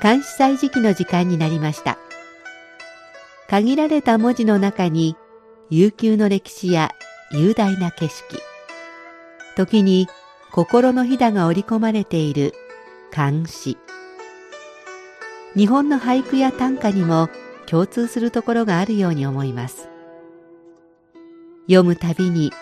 監視祭時期の時間になりました。限られた文字の中に悠久の歴史や雄大な景色、時に心のひだが織り込まれている漢詩。日本の俳句や短歌にも共通するところがあるように思います。読むたびに、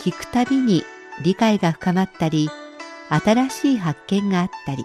聞くたびに理解が深まったり、新しい発見があったり、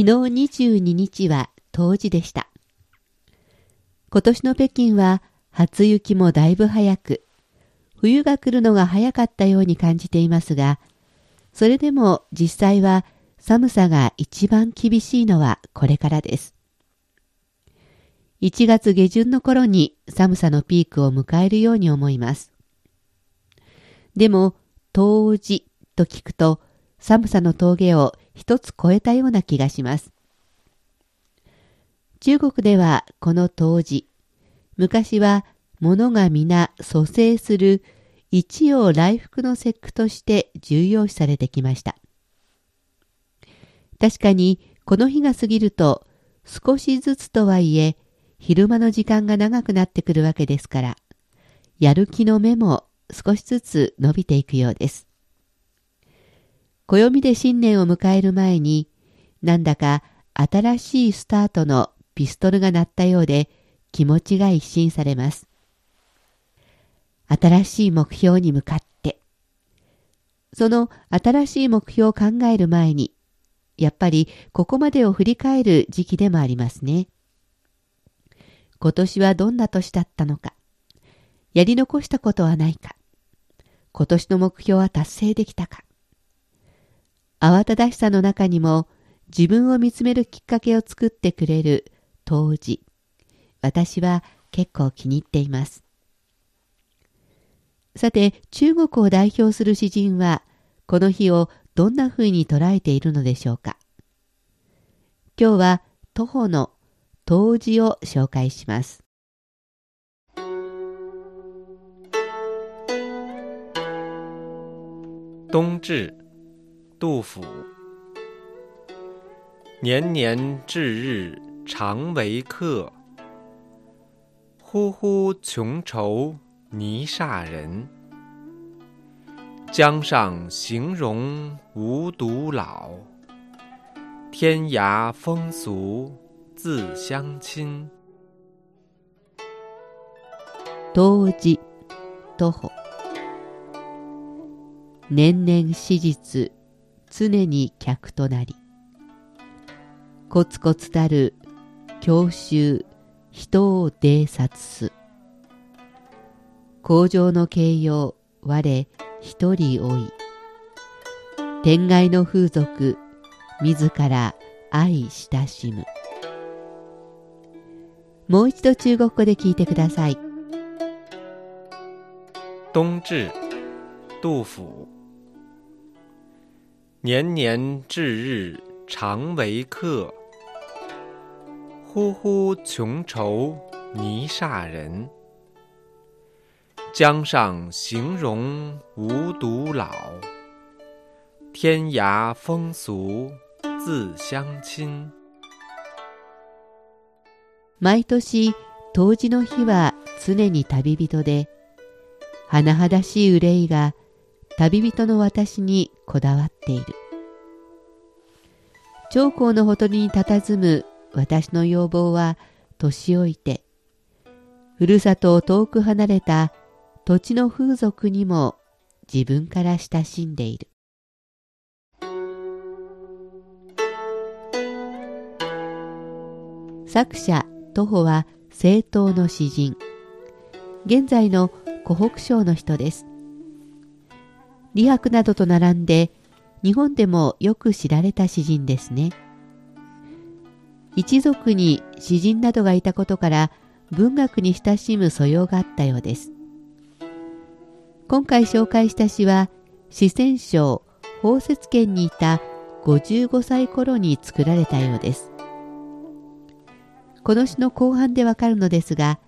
昨日22日は冬至でした。今年の北京は初雪もだいぶ早く、冬が来るのが早かったように感じていますが、それでも実際は寒さが一番厳しいのはこれからです。1月下旬の頃に寒さのピークを迎えるように思います。でも、冬至と聞くと寒さの峠を一つ超えたような気がします。中国ではこの冬至、昔は物が皆蘇生する一葉来福の節句として重要視されてきました。確かにこの日が過ぎると少しずつとはいえ昼間の時間が長くなってくるわけですから、やる気の目も少しずつ伸びていくようです。暦で新年を迎える前に、なんだか新しいスタートのピストルが鳴ったようで気持ちが一新されます。新しい目標に向かって、その新しい目標を考える前に、やっぱりここまでを振り返る時期でもありますね。今年はどんな年だったのか、やり残したことはないか、今年の目標は達成できたか、慌ただしさの中にも自分を見つめるきっかけを作ってくれる当時。私は結構気に入っています。さて、中国を代表する詩人は、この日をどんな風に捉えているのでしょうか。今日は徒歩の当時を紹介します。冬至杜甫，年年至日常为客，呼呼穷愁泥煞人。江上形容无独老，天涯风俗自相亲。冬至徒歩，年年史実。常に客となりコツコツたる教習人を偵察す。工場の形容我一人追い。天外の風俗自ら愛親しむ。もう一度中国語で聞いてください。冬至杜甫年年至日常为客，呼呼穷愁泥煞人。江上形容无独老，天涯风俗自相亲。毎年冬至の日は常に旅人で、甚だしい憂いが 旅人の私にこだわっている。長江のほとりに佇む私の要望は年老いて、ふるさとを遠く離れた土地の風俗にも自分から親しんでいる。作者徒歩は政党の詩人。現在の湖北省の人です。李白などと並んで日本でもよく知られた詩人ですね。一族に詩人などがいたことから文学に親しむ素養があったようです。今回紹介した詩は四川省宝雪県にいた55歳頃に作られたようです。この詩の後半でわかるのですが、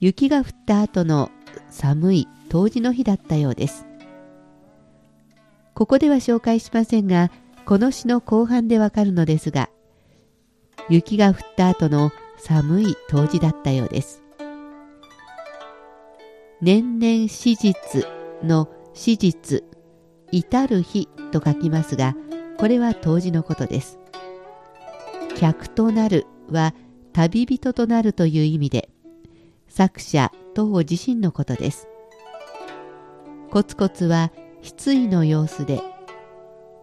雪が降った後の寒い冬至の日だったようです。ここでは紹介しませんが、この詩の後半でわかるのですが、雪が降った後の寒い冬至だったようです。年々史実の史実、至る日と書きますが、これは冬至のことです。客となるは旅人となるという意味で、作者、徒歩自身のことです。コツコツは失意の様子で、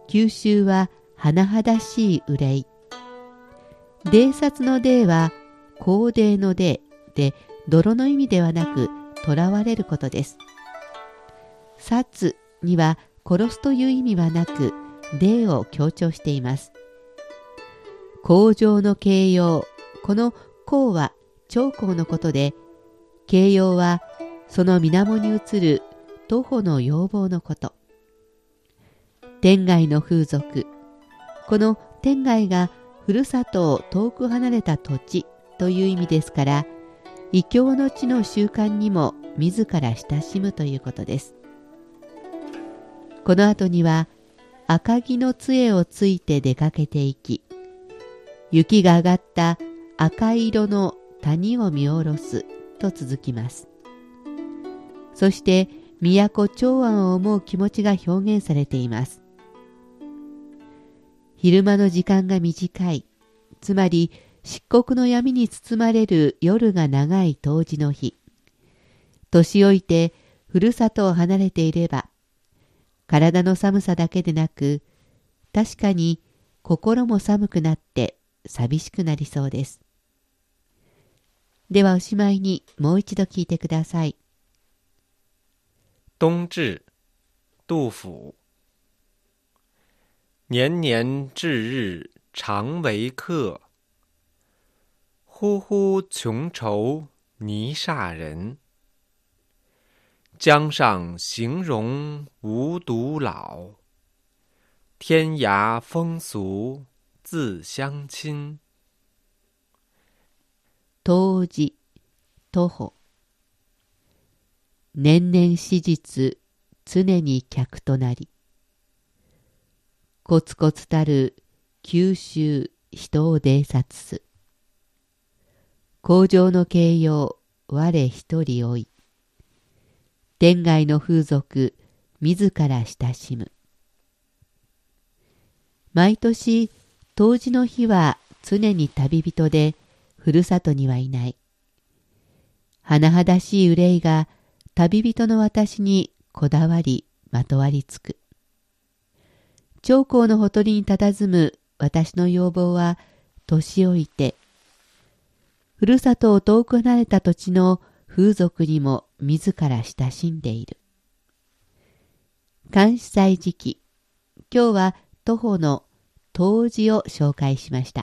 九州は甚だしい憂い。泥札の泥は皇帝の泥で泥の意味ではなく囚われることです。殺には殺すという意味はなく霊を強調しています。工場の形容、この項は長江のことで、形容はその水面に映る徒歩の要望のこと。天外の風俗。この天外がふるさとを遠く離れた土地という意味ですから、異教の地の習慣にも自ら親しむということです。この後には赤木の杖をついて出かけていき、雪が上がった赤色の谷を見下ろすと続きます。そして都長安を思う気持ちが表現されています。昼間の時間が短い、つまり漆黒の闇に包まれる夜が長い冬至の日。年老いてふるさとを離れていれば、体の寒さだけでなく、確かに心も寒くなって寂しくなりそうです。ではおしまいにもう一度聞いてください。冬至，杜甫。年年至日常为客，忽呼穷愁泥煞人。江上形容无独老，天涯风俗自相亲。当時、徒歩。年々史実、常に客となり。コツコツたる九州人を伝察す。工場の形容、我一人追い。天外の風俗、自ら親しむ。毎年、冬至の日は常に旅人で、ふるさとにはいない。甚だしい憂いが旅人の私にこだわりまとわりつく。長江のほとりに佇む私の要望は年老いて、ふるさとを遠く離れた土地の風俗にも自ら親しんでいる。監視祭時期、今日は徒歩の冬至を紹介しました。